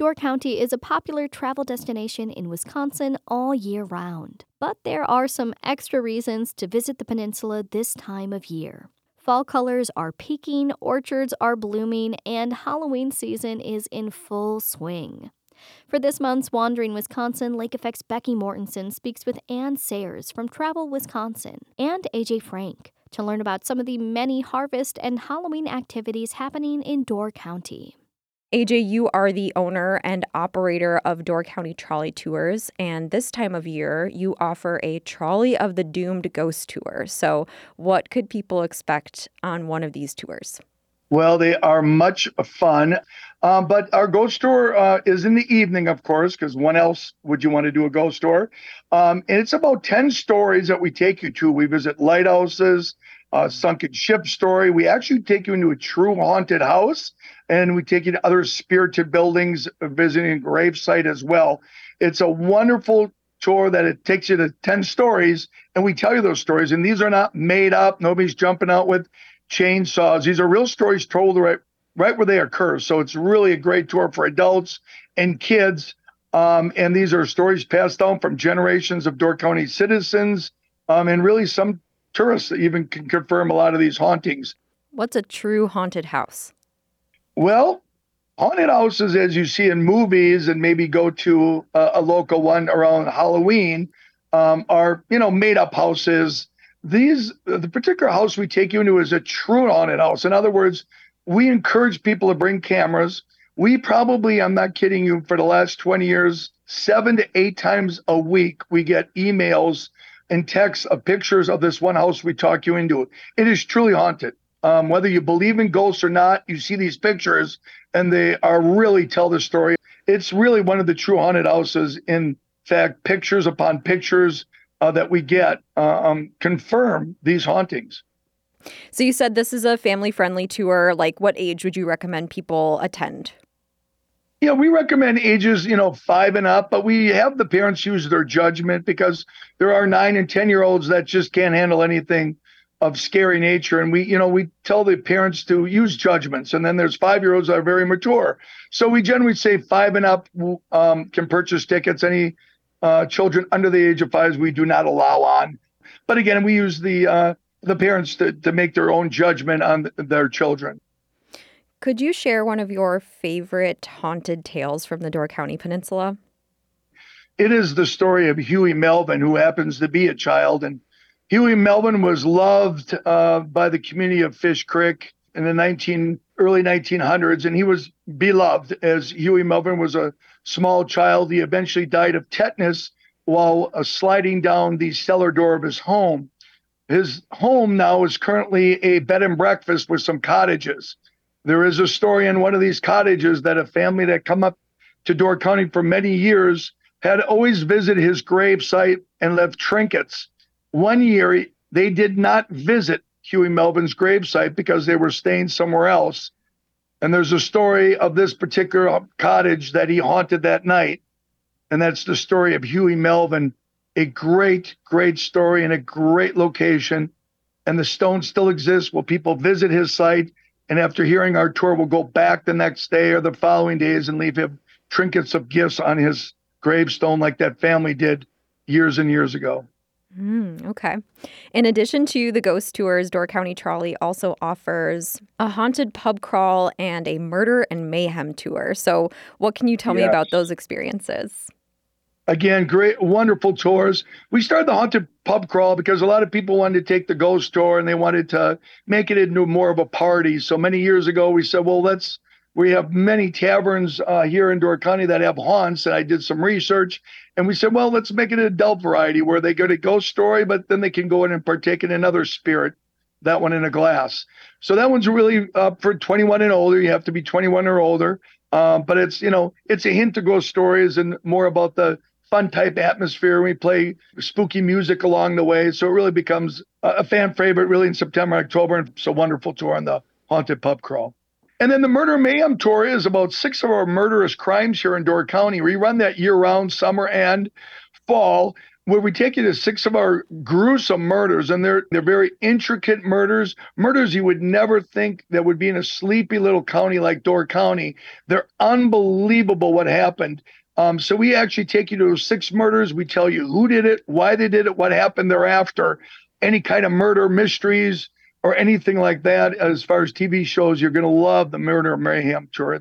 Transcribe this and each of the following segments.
Door County is a popular travel destination in Wisconsin all year round. But there are some extra reasons to visit the peninsula this time of year. Fall colors are peaking, orchards are blooming, and Halloween season is in full swing. For this month's Wandering Wisconsin, Lake Effect's Becky Mortensen speaks with Anne Sayers from Travel Wisconsin and AJ Frank to learn about some of the many harvest and Halloween activities happening in Door County. AJ, you are the owner and operator of Door County Trolley Tours, and this time of year, you offer a Trolley of the Doomed Ghost Tour. So, what could people expect on one of these tours? Well, they are much fun, um, but our ghost tour uh, is in the evening, of course, because when else would you want to do a ghost tour? Um, and it's about 10 stories that we take you to. We visit lighthouses, uh, sunken ship story. We actually take you into a true haunted house and we take you to other spirited buildings, visiting a gravesite as well. It's a wonderful tour that it takes you to 10 stories and we tell you those stories. And these are not made up. Nobody's jumping out with chainsaws. These are real stories told right, right where they occur. So it's really a great tour for adults and kids. Um, and these are stories passed down from generations of Door County citizens um, and really some tourists even can confirm a lot of these hauntings. What's a true haunted house? Well, haunted houses, as you see in movies, and maybe go to a, a local one around Halloween, um, are you know made up houses. These the particular house we take you into is a true haunted house. In other words, we encourage people to bring cameras. We probably, I'm not kidding you, for the last 20 years, seven to eight times a week, we get emails and texts of pictures of this one house we talk you into. It is truly haunted. Um, whether you believe in ghosts or not, you see these pictures and they are really tell the story. It's really one of the true haunted houses. In fact, pictures upon pictures uh, that we get uh, um, confirm these hauntings. So you said this is a family friendly tour. Like, what age would you recommend people attend? Yeah, we recommend ages, you know, five and up, but we have the parents use their judgment because there are nine and 10 year olds that just can't handle anything of scary nature. And we, you know, we tell the parents to use judgments. And then there's five year olds that are very mature. So we generally say five and up um, can purchase tickets. Any uh, children under the age of five, we do not allow on. But again, we use the, uh, the parents to, to make their own judgment on their children. Could you share one of your favorite haunted tales from the Door County Peninsula? It is the story of Huey Melvin, who happens to be a child. And Huey Melvin was loved uh, by the community of Fish Creek in the 19 early 1900s, and he was beloved as Huey Melvin was a small child. He eventually died of tetanus while uh, sliding down the cellar door of his home. His home now is currently a bed and breakfast with some cottages. There is a story in one of these cottages that a family that come up to Door County for many years had always visited his grave site and left trinkets. One year, they did not visit Huey Melvin's grave site because they were staying somewhere else. And there's a story of this particular cottage that he haunted that night. And that's the story of Huey Melvin, a great, great story in a great location. And the stone still exists. Will people visit his site and after hearing our tour, we'll go back the next day or the following days and leave him trinkets of gifts on his gravestone, like that family did years and years ago. Mm, okay. In addition to the ghost tours, Door County Trolley also offers a haunted pub crawl and a murder and mayhem tour. So, what can you tell yes. me about those experiences? Again, great, wonderful tours. We started the haunted pub crawl because a lot of people wanted to take the ghost tour and they wanted to make it into more of a party. So many years ago, we said, well, let's. We have many taverns uh, here in Door County that have haunts, and I did some research, and we said, well, let's make it an adult variety where they get a ghost story, but then they can go in and partake in another spirit. That one in a glass. So that one's really up for 21 and older. You have to be 21 or older. Um, but it's you know it's a hint to ghost stories and more about the fun type atmosphere. We play spooky music along the way. So it really becomes a fan favorite really in September, October. And it's a wonderful tour on the Haunted Pub Crawl. And then the Murder Mayhem Tour is about six of our murderous crimes here in Door County. We run that year round, summer and fall. where we take you to six of our gruesome murders, and they're they're very intricate murders, murders you would never think that would be in a sleepy little county like Door County. They're unbelievable what happened. Um, so we actually take you to six murders. We tell you who did it, why they did it, what happened thereafter, any kind of murder mysteries or anything like that. As far as TV shows, you're going to love the Murder Mayhem tour.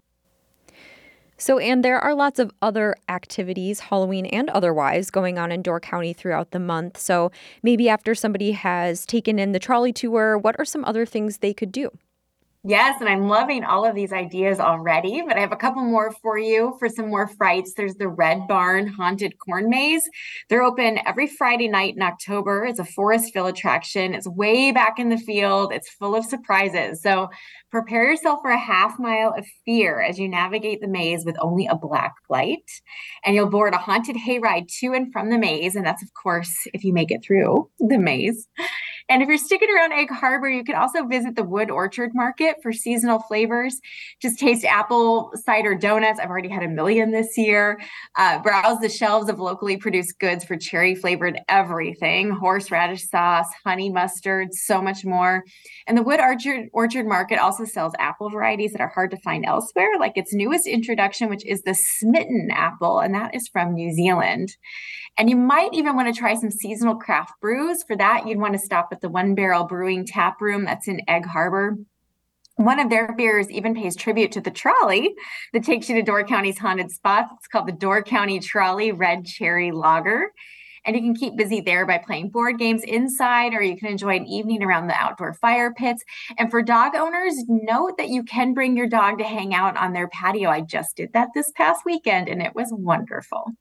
So, and there are lots of other activities, Halloween and otherwise, going on in Door County throughout the month. So, maybe after somebody has taken in the trolley tour, what are some other things they could do? Yes, and I'm loving all of these ideas already, but I have a couple more for you for some more frights. There's the Red Barn Haunted Corn Maze. They're open every Friday night in October. It's a Forestville attraction. It's way back in the field. It's full of surprises. So prepare yourself for a half mile of fear as you navigate the maze with only a black light. And you'll board a haunted hayride to and from the maze. And that's, of course, if you make it through the maze. And if you're sticking around Egg Harbor, you can also visit the Wood Orchard Market for seasonal flavors. Just taste apple cider donuts. I've already had a million this year. Uh, browse the shelves of locally produced goods for cherry flavored everything horseradish sauce, honey mustard, so much more. And the Wood Orchard, Orchard Market also sells apple varieties that are hard to find elsewhere, like its newest introduction, which is the Smitten apple, and that is from New Zealand. And you might even want to try some seasonal craft brews. For that, you'd want to stop at the One Barrel Brewing Tap Room that's in Egg Harbor. One of their beers even pays tribute to the trolley that takes you to Door County's haunted spots. It's called the Door County Trolley Red Cherry Lager. And you can keep busy there by playing board games inside, or you can enjoy an evening around the outdoor fire pits. And for dog owners, note that you can bring your dog to hang out on their patio. I just did that this past weekend, and it was wonderful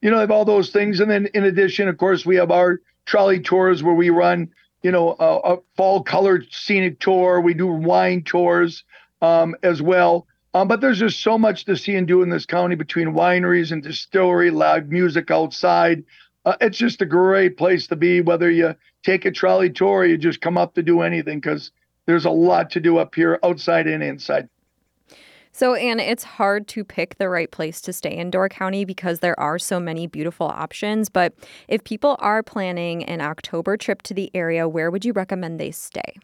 you know, I have all those things. And then in addition, of course, we have our trolley tours where we run, you know, a, a fall colored scenic tour. We do wine tours um, as well. Um, but there's just so much to see and do in this county between wineries and distillery, live music outside. Uh, it's just a great place to be, whether you take a trolley tour or you just come up to do anything, because there's a lot to do up here, outside and inside. So, Anna, it's hard to pick the right place to stay in Door County because there are so many beautiful options. But if people are planning an October trip to the area, where would you recommend they stay?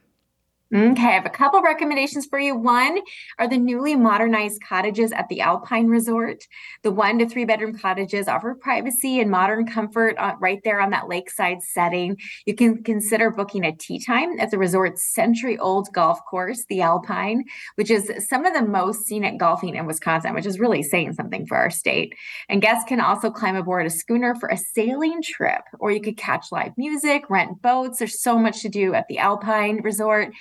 Okay, I have a couple recommendations for you. One are the newly modernized cottages at the Alpine Resort. The one to three bedroom cottages offer privacy and modern comfort uh, right there on that lakeside setting. You can consider booking a tee time at the resort's century old golf course, the Alpine, which is some of the most scenic golfing in Wisconsin, which is really saying something for our state. And guests can also climb aboard a schooner for a sailing trip, or you could catch live music, rent boats. There's so much to do at the Alpine Resort.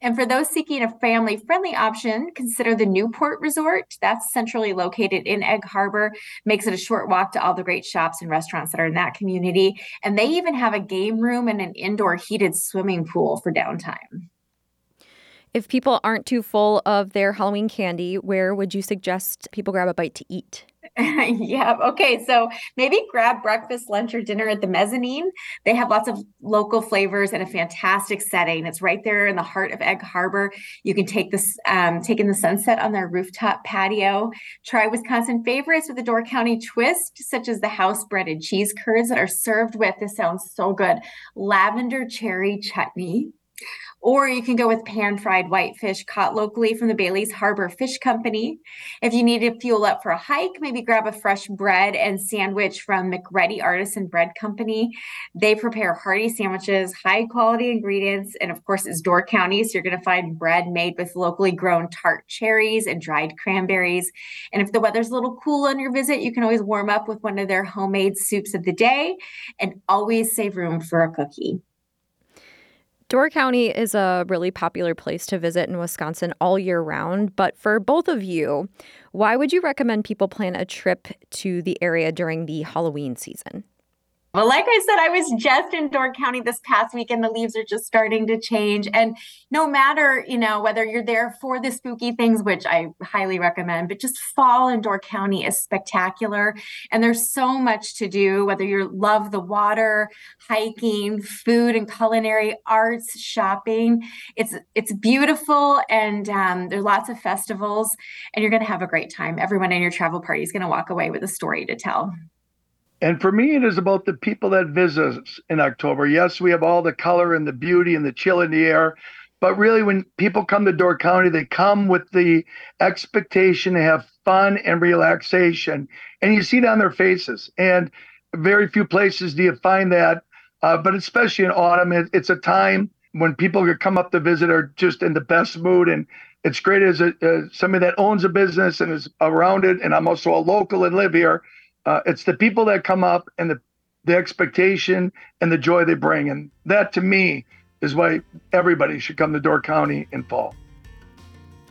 And for those seeking a family friendly option, consider the Newport Resort. That's centrally located in Egg Harbor, makes it a short walk to all the great shops and restaurants that are in that community. And they even have a game room and an indoor heated swimming pool for downtime. If people aren't too full of their Halloween candy, where would you suggest people grab a bite to eat? yeah. Okay. So maybe grab breakfast, lunch, or dinner at the mezzanine. They have lots of local flavors and a fantastic setting. It's right there in the heart of Egg Harbor. You can take this, um, take in the sunset on their rooftop patio. Try Wisconsin favorites with a Door County twist, such as the house breaded cheese curds that are served with. This sounds so good. Lavender cherry chutney or you can go with pan fried whitefish caught locally from the Bailey's Harbor Fish Company. If you need to fuel up for a hike, maybe grab a fresh bread and sandwich from Macready Artisan Bread Company. They prepare hearty sandwiches, high quality ingredients, and of course, it's Door County, so you're going to find bread made with locally grown tart cherries and dried cranberries. And if the weather's a little cool on your visit, you can always warm up with one of their homemade soups of the day and always save room for a cookie. Door County is a really popular place to visit in Wisconsin all year round, but for both of you, why would you recommend people plan a trip to the area during the Halloween season? Well, like I said, I was just in Door County this past week and the leaves are just starting to change. And no matter, you know, whether you're there for the spooky things, which I highly recommend, but just fall in Door County is spectacular. And there's so much to do, whether you love the water, hiking, food and culinary arts, shopping. It's it's beautiful and um, there's lots of festivals and you're gonna have a great time. Everyone in your travel party is gonna walk away with a story to tell. And for me, it is about the people that visit us in October. Yes, we have all the color and the beauty and the chill in the air. But really, when people come to Door County, they come with the expectation to have fun and relaxation. And you see it on their faces. And very few places do you find that. Uh, but especially in autumn, it, it's a time when people come up to visit are just in the best mood. And it's great as a, uh, somebody that owns a business and is around it. And I'm also a local and live here. Uh, it's the people that come up and the the expectation and the joy they bring, and that to me is why everybody should come to Door County in fall.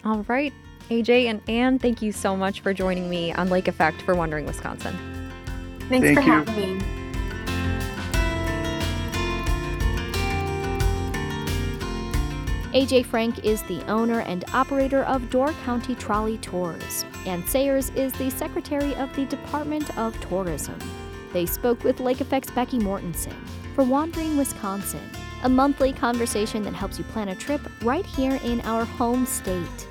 All right, AJ and Anne, thank you so much for joining me on Lake Effect for Wandering Wisconsin. Thanks Thank for you. having me. AJ Frank is the owner and operator of Door County Trolley Tours, Anne Sayers is the secretary of the Department of Tourism. They spoke with Lake Effect's Becky Mortensen for Wandering Wisconsin, a monthly conversation that helps you plan a trip right here in our home state.